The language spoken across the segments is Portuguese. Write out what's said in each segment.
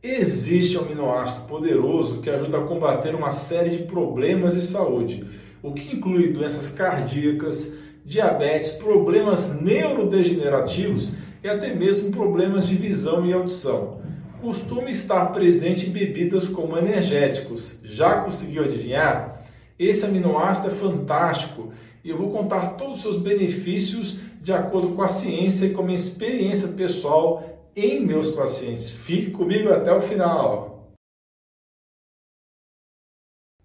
Existe um aminoácido poderoso que ajuda a combater uma série de problemas de saúde, o que inclui doenças cardíacas, diabetes, problemas neurodegenerativos e até mesmo problemas de visão e audição. Costuma estar presente em bebidas como energéticos. Já conseguiu adivinhar? Esse aminoácido é fantástico e eu vou contar todos os seus benefícios de acordo com a ciência e com a minha experiência pessoal em meus pacientes. Fique comigo até o final.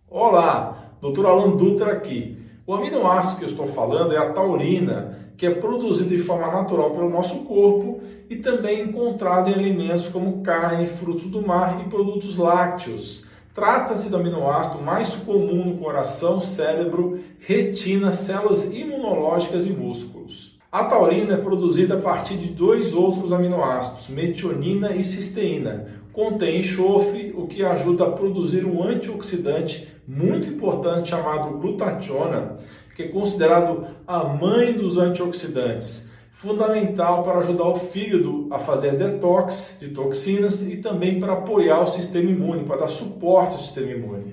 Olá, Dr. Alan Dutra aqui. O aminoácido que eu estou falando é a taurina, que é produzido de forma natural pelo nosso corpo e também encontrado em alimentos como carne, frutos do mar e produtos lácteos. Trata-se do aminoácido mais comum no coração, cérebro, retina, células imunológicas e músculos. A taurina é produzida a partir de dois outros aminoácidos, metionina e cisteína. Contém enxofre, o que ajuda a produzir um antioxidante muito importante chamado glutationa, que é considerado a mãe dos antioxidantes, fundamental para ajudar o fígado a fazer detox de toxinas e também para apoiar o sistema imune, para dar suporte ao sistema imune.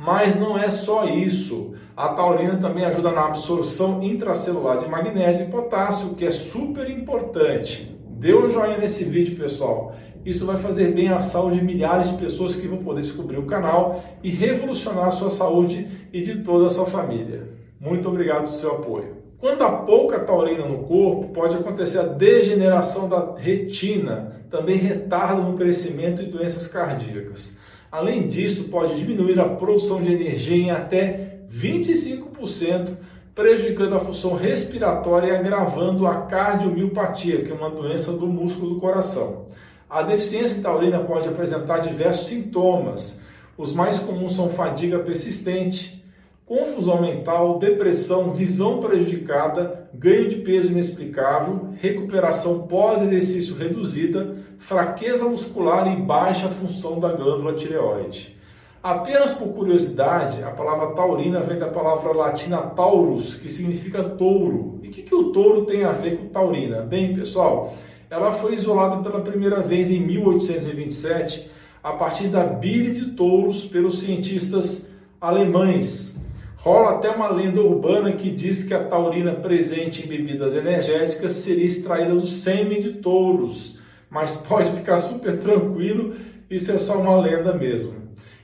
Mas não é só isso. A taurina também ajuda na absorção intracelular de magnésio e potássio, que é super importante. Dê um joinha nesse vídeo, pessoal. Isso vai fazer bem à saúde de milhares de pessoas que vão poder descobrir o canal e revolucionar a sua saúde e de toda a sua família. Muito obrigado pelo seu apoio. Quando há pouca taurina no corpo, pode acontecer a degeneração da retina, também retardo no crescimento e doenças cardíacas. Além disso, pode diminuir a produção de energia em até 25%, prejudicando a função respiratória e agravando a cardiomiopatia, que é uma doença do músculo do coração. A deficiência taurina pode apresentar diversos sintomas. Os mais comuns são fadiga persistente, confusão mental, depressão, visão prejudicada, ganho de peso inexplicável, recuperação pós-exercício reduzida, fraqueza muscular e baixa função da glândula tireoide. Apenas por curiosidade, a palavra taurina vem da palavra latina taurus, que significa touro. E o que, que o touro tem a ver com taurina? Bem, pessoal, ela foi isolada pela primeira vez em 1827 a partir da bile de touros pelos cientistas alemães Rola até uma lenda urbana que diz que a taurina presente em bebidas energéticas seria extraída do sêmen de touros, mas pode ficar super tranquilo, isso é só uma lenda mesmo.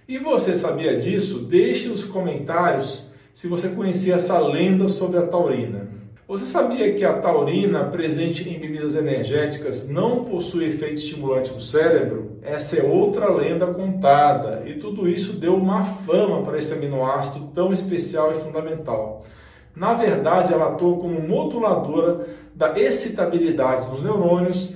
E você sabia disso? Deixe nos comentários se você conhecia essa lenda sobre a taurina. Você sabia que a taurina presente em bebidas energéticas não possui efeito estimulante no cérebro? Essa é outra lenda contada, e tudo isso deu uma fama para esse aminoácido tão especial e fundamental. Na verdade, ela atua como moduladora da excitabilidade dos neurônios,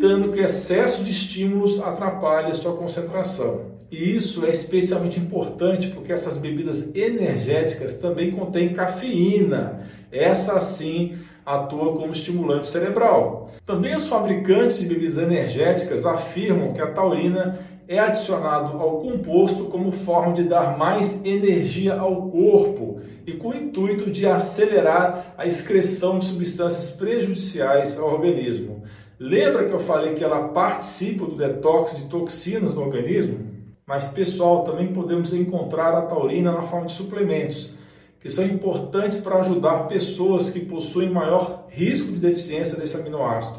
evitando que excesso de estímulos atrapalhe a sua concentração. E isso é especialmente importante porque essas bebidas energéticas também contêm cafeína. Essa sim atua como estimulante cerebral. Também os fabricantes de bebidas energéticas afirmam que a taurina é adicionado ao composto como forma de dar mais energia ao corpo e com o intuito de acelerar a excreção de substâncias prejudiciais ao organismo. Lembra que eu falei que ela participa do detox de toxinas no organismo? Mas, pessoal, também podemos encontrar a taurina na forma de suplementos, que são importantes para ajudar pessoas que possuem maior risco de deficiência desse aminoácido,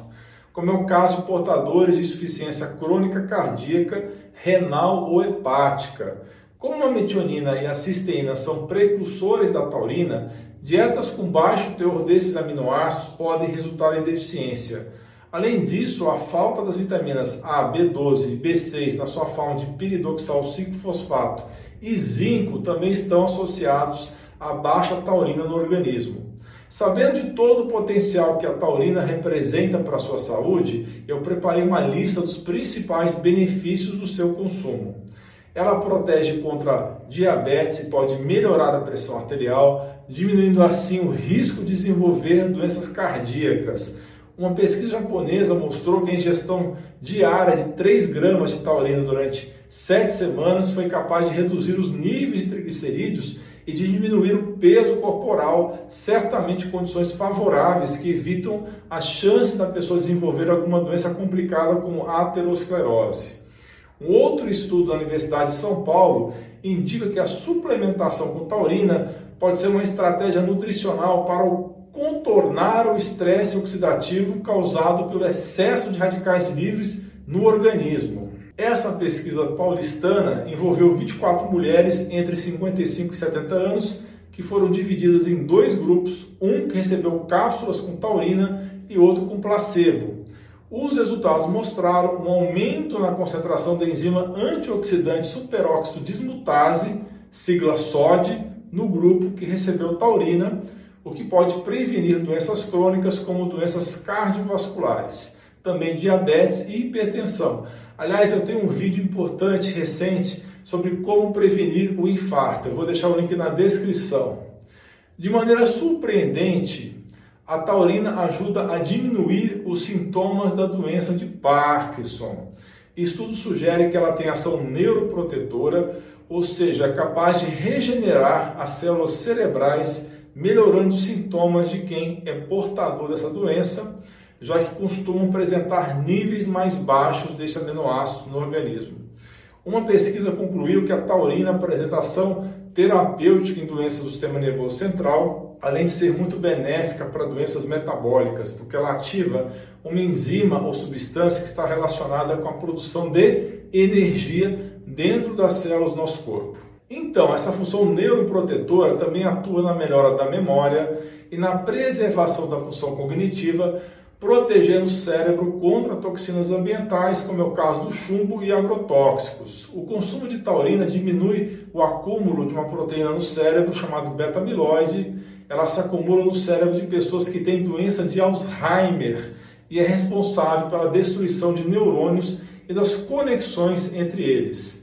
como é o caso de portadores de insuficiência crônica cardíaca, renal ou hepática. Como a metionina e a cisteína são precursores da taurina, dietas com baixo teor desses aminoácidos podem resultar em deficiência. Além disso, a falta das vitaminas A, B12 e B6 na sua forma de piridoxal 5-fosfato e zinco também estão associados à baixa taurina no organismo. Sabendo de todo o potencial que a taurina representa para a sua saúde, eu preparei uma lista dos principais benefícios do seu consumo. Ela protege contra diabetes e pode melhorar a pressão arterial, diminuindo assim o risco de desenvolver doenças cardíacas uma pesquisa japonesa mostrou que a ingestão diária de 3 gramas de taurina durante 7 semanas foi capaz de reduzir os níveis de triglicerídeos e de diminuir o peso corporal, certamente condições favoráveis que evitam a chance da pessoa desenvolver alguma doença complicada como aterosclerose. Um outro estudo da Universidade de São Paulo indica que a suplementação com taurina pode ser uma estratégia nutricional para contornar o estresse oxidativo causado pelo excesso de radicais livres no organismo. Essa pesquisa paulistana envolveu 24 mulheres entre 55 e 70 anos que foram divididas em dois grupos, um que recebeu cápsulas com taurina e outro com placebo. Os resultados mostraram um aumento na concentração da enzima antioxidante superóxido dismutase, sigla SOD, no grupo que recebeu taurina, o que pode prevenir doenças crônicas como doenças cardiovasculares, também diabetes e hipertensão. Aliás, eu tenho um vídeo importante recente sobre como prevenir o infarto. Eu vou deixar o link na descrição. De maneira surpreendente, a taurina ajuda a diminuir os sintomas da doença de Parkinson. Estudos sugerem que ela tem ação neuroprotetora, ou seja, capaz de regenerar as células cerebrais, melhorando os sintomas de quem é portador dessa doença, já que costumam apresentar níveis mais baixos deste aminoácido no organismo. Uma pesquisa concluiu que a taurina apresenta ação terapêutica em doenças do sistema nervoso central, além de ser muito benéfica para doenças metabólicas, porque ela ativa uma enzima ou substância que está relacionada com a produção de energia dentro das células do nosso corpo. Então, essa função neuroprotetora também atua na melhora da memória e na preservação da função cognitiva, protegendo o cérebro contra toxinas ambientais, como é o caso do chumbo e agrotóxicos. O consumo de taurina diminui o acúmulo de uma proteína no cérebro chamada beta-amiloide. Ela se acumula no cérebro de pessoas que têm doença de Alzheimer e é responsável pela destruição de neurônios e das conexões entre eles.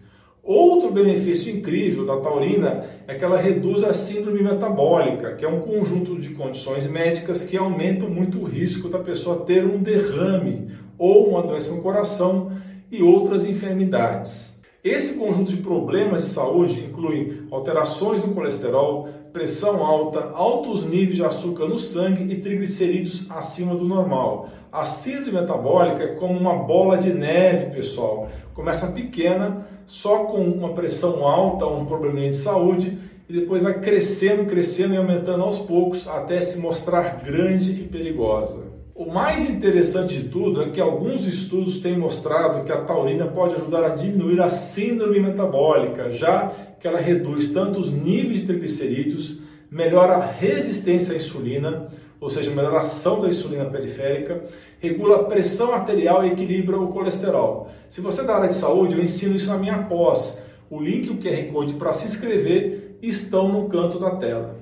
Outro benefício incrível da taurina é que ela reduz a síndrome metabólica, que é um conjunto de condições médicas que aumentam muito o risco da pessoa ter um derrame ou uma doença no coração e outras enfermidades. Esse conjunto de problemas de saúde inclui alterações no colesterol, pressão alta, altos níveis de açúcar no sangue e triglicerídeos acima do normal. A síndrome metabólica é como uma bola de neve, pessoal. Começa pequena, só com uma pressão alta, um probleminha de saúde, e depois vai crescendo, crescendo e aumentando aos poucos até se mostrar grande e perigosa. O mais interessante de tudo é que alguns estudos têm mostrado que a taurina pode ajudar a diminuir a síndrome metabólica, já que ela reduz tanto os níveis de triglicerídeos, melhora a resistência à insulina, ou seja, melhora a ação da insulina periférica, regula a pressão arterial e equilibra o colesterol. Se você é da área de saúde, eu ensino isso na minha pós. O link e o QR Code para se inscrever estão no canto da tela.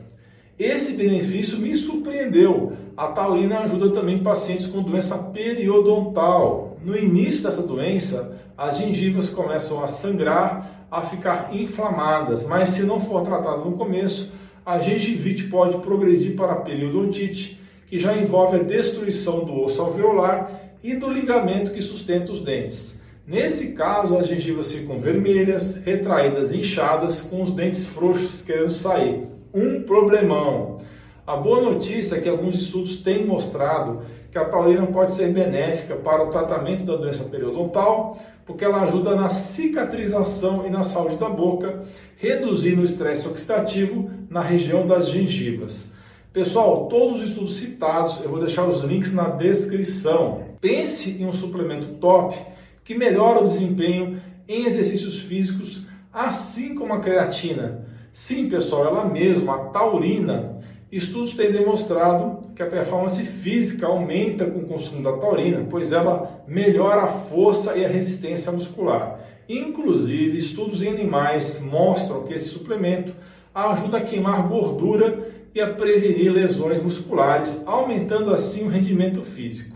Esse benefício me surpreendeu. A taurina ajuda também pacientes com doença periodontal. No início dessa doença, as gengivas começam a sangrar a ficar inflamadas, mas se não for tratada no começo, a gengivite pode progredir para a periodontite, que já envolve a destruição do osso alveolar e do ligamento que sustenta os dentes. Nesse caso, as gengivas ficam vermelhas, retraídas e inchadas, com os dentes frouxos querendo sair. Um problemão. A boa notícia é que alguns estudos têm mostrado que a taurina pode ser benéfica para o tratamento da doença periodontal, porque ela ajuda na cicatrização e na saúde da boca, reduzindo o estresse oxidativo na região das gengivas. Pessoal, todos os estudos citados, eu vou deixar os links na descrição. Pense em um suplemento top que melhora o desempenho em exercícios físicos, assim como a creatina. Sim, pessoal, ela mesma, a taurina, Estudos têm demonstrado que a performance física aumenta com o consumo da taurina, pois ela melhora a força e a resistência muscular. Inclusive, estudos em animais mostram que esse suplemento ajuda a queimar gordura e a prevenir lesões musculares, aumentando assim o rendimento físico.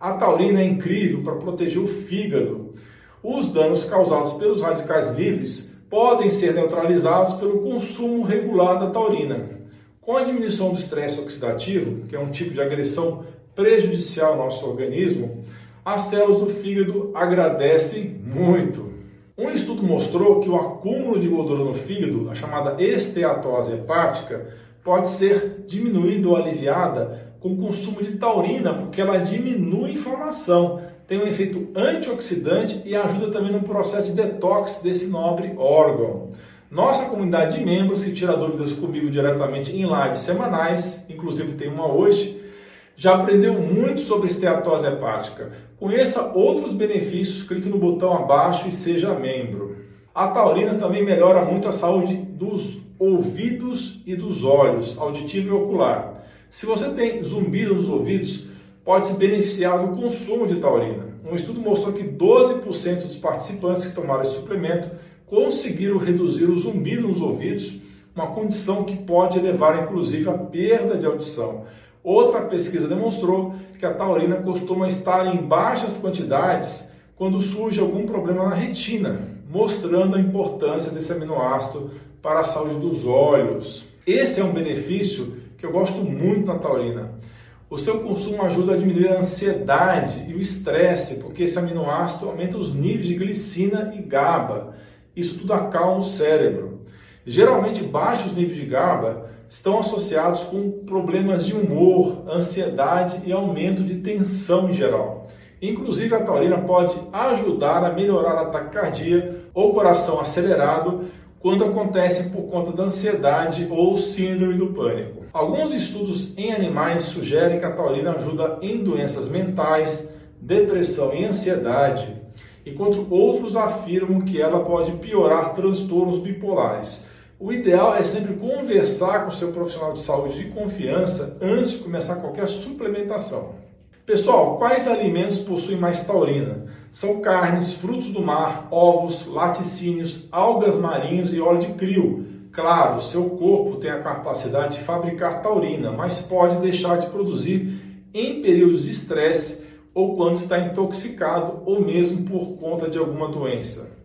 A taurina é incrível para proteger o fígado. Os danos causados pelos radicais livres podem ser neutralizados pelo consumo regular da taurina. Com a diminuição do estresse oxidativo, que é um tipo de agressão prejudicial ao nosso organismo, as células do fígado agradecem muito. Um estudo mostrou que o acúmulo de gordura no fígado, a chamada esteatose hepática, pode ser diminuída ou aliviada com o consumo de taurina, porque ela diminui a inflamação, tem um efeito antioxidante e ajuda também no processo de detox desse nobre órgão. Nossa comunidade de membros, que tira dúvidas comigo diretamente em lives semanais, inclusive tem uma hoje, já aprendeu muito sobre esteatose hepática. Conheça outros benefícios, clique no botão abaixo e seja membro. A taurina também melhora muito a saúde dos ouvidos e dos olhos, auditivo e ocular. Se você tem zumbido nos ouvidos, pode se beneficiar do consumo de taurina. Um estudo mostrou que 12% dos participantes que tomaram esse suplemento conseguiram reduzir o zumbido nos ouvidos, uma condição que pode levar inclusive à perda de audição. Outra pesquisa demonstrou que a taurina costuma estar em baixas quantidades quando surge algum problema na retina, mostrando a importância desse aminoácido para a saúde dos olhos. Esse é um benefício que eu gosto muito na taurina. O seu consumo ajuda a diminuir a ansiedade e o estresse, porque esse aminoácido aumenta os níveis de glicina e GABA. Isso tudo acalma o cérebro. Geralmente, baixos níveis de GABA estão associados com problemas de humor, ansiedade e aumento de tensão em geral. Inclusive, a taurina pode ajudar a melhorar a taquicardia ou coração acelerado quando acontecem por conta da ansiedade ou síndrome do pânico. Alguns estudos em animais sugerem que a taurina ajuda em doenças mentais, depressão e ansiedade, enquanto outros afirmam que ela pode piorar transtornos bipolares. O ideal é sempre conversar com seu profissional de saúde de confiança antes de começar qualquer suplementação. Pessoal, quais alimentos possuem mais taurina? São carnes, frutos do mar, ovos, laticínios, algas marinhos e óleo de crio. Claro, seu corpo tem a capacidade de fabricar taurina, mas pode deixar de produzir em períodos de estresse ou quando está intoxicado ou mesmo por conta de alguma doença.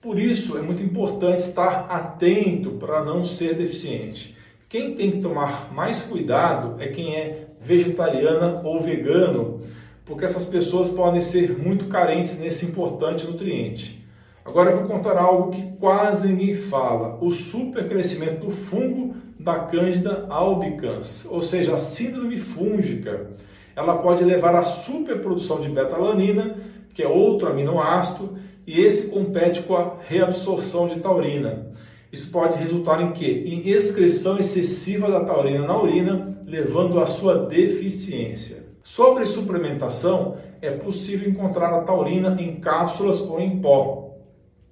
Por isso, é muito importante estar atento para não ser deficiente. Quem tem que tomar mais cuidado é quem é vegetariana ou vegano, porque essas pessoas podem ser muito carentes nesse importante nutriente. Agora eu vou contar algo que quase ninguém fala: o supercrescimento do fungo da Cândida albicans, ou seja, a síndrome fúngica. Ela pode levar à superprodução de betalanina, que é outro aminoácido, e esse compete com a reabsorção de taurina. Isso pode resultar em quê? Em excreção excessiva da taurina na urina, levando à sua deficiência. Sobre suplementação, é possível encontrar a taurina em cápsulas ou em pó.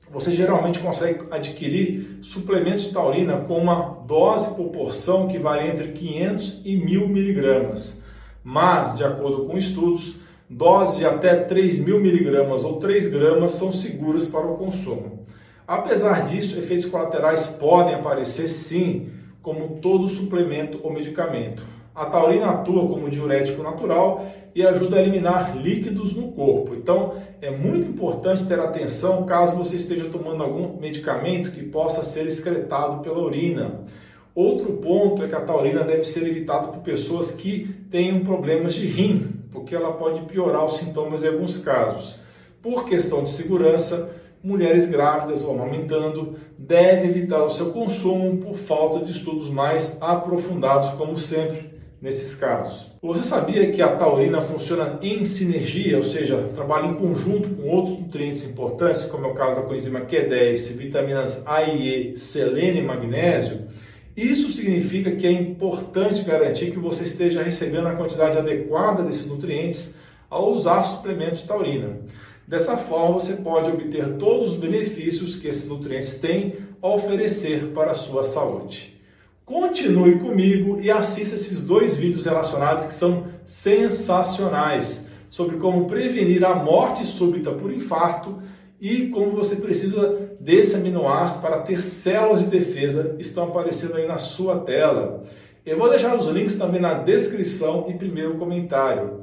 Você geralmente consegue adquirir suplementos de taurina com uma dose por porção que varia entre 500 e 1000 miligramas. Mas, de acordo com estudos, Doses de até 3.000 miligramas ou 3 gramas são seguras para o consumo. Apesar disso, efeitos colaterais podem aparecer sim, como todo suplemento ou medicamento. A taurina atua como diurético natural e ajuda a eliminar líquidos no corpo. Então, é muito importante ter atenção caso você esteja tomando algum medicamento que possa ser excretado pela urina. Outro ponto é que a taurina deve ser evitada por pessoas que tenham problemas de rim, porque ela pode piorar os sintomas em alguns casos. Por questão de segurança, mulheres grávidas ou amamentando devem evitar o seu consumo por falta de estudos mais aprofundados, como sempre nesses casos. Você sabia que a taurina funciona em sinergia, ou seja, trabalha em conjunto com outros nutrientes importantes, como é o caso da coenzima Q10, vitaminas A e E, selênio e magnésio? Isso significa que é importante garantir que você esteja recebendo a quantidade adequada desses nutrientes ao usar suplementos de taurina. Dessa forma, você pode obter todos os benefícios que esses nutrientes têm a oferecer para a sua saúde. Continue comigo e assista esses dois vídeos relacionados que são sensacionais sobre como prevenir a morte súbita por infarto e como você precisa desse aminoácido para ter células de defesa estão aparecendo aí na sua tela. Eu vou deixar os links também na descrição e primeiro comentário.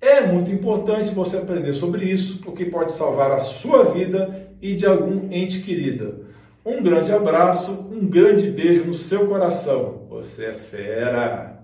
É muito importante você aprender sobre isso, porque pode salvar a sua vida e de algum ente querida. Um grande abraço, um grande beijo no seu coração. Você é fera!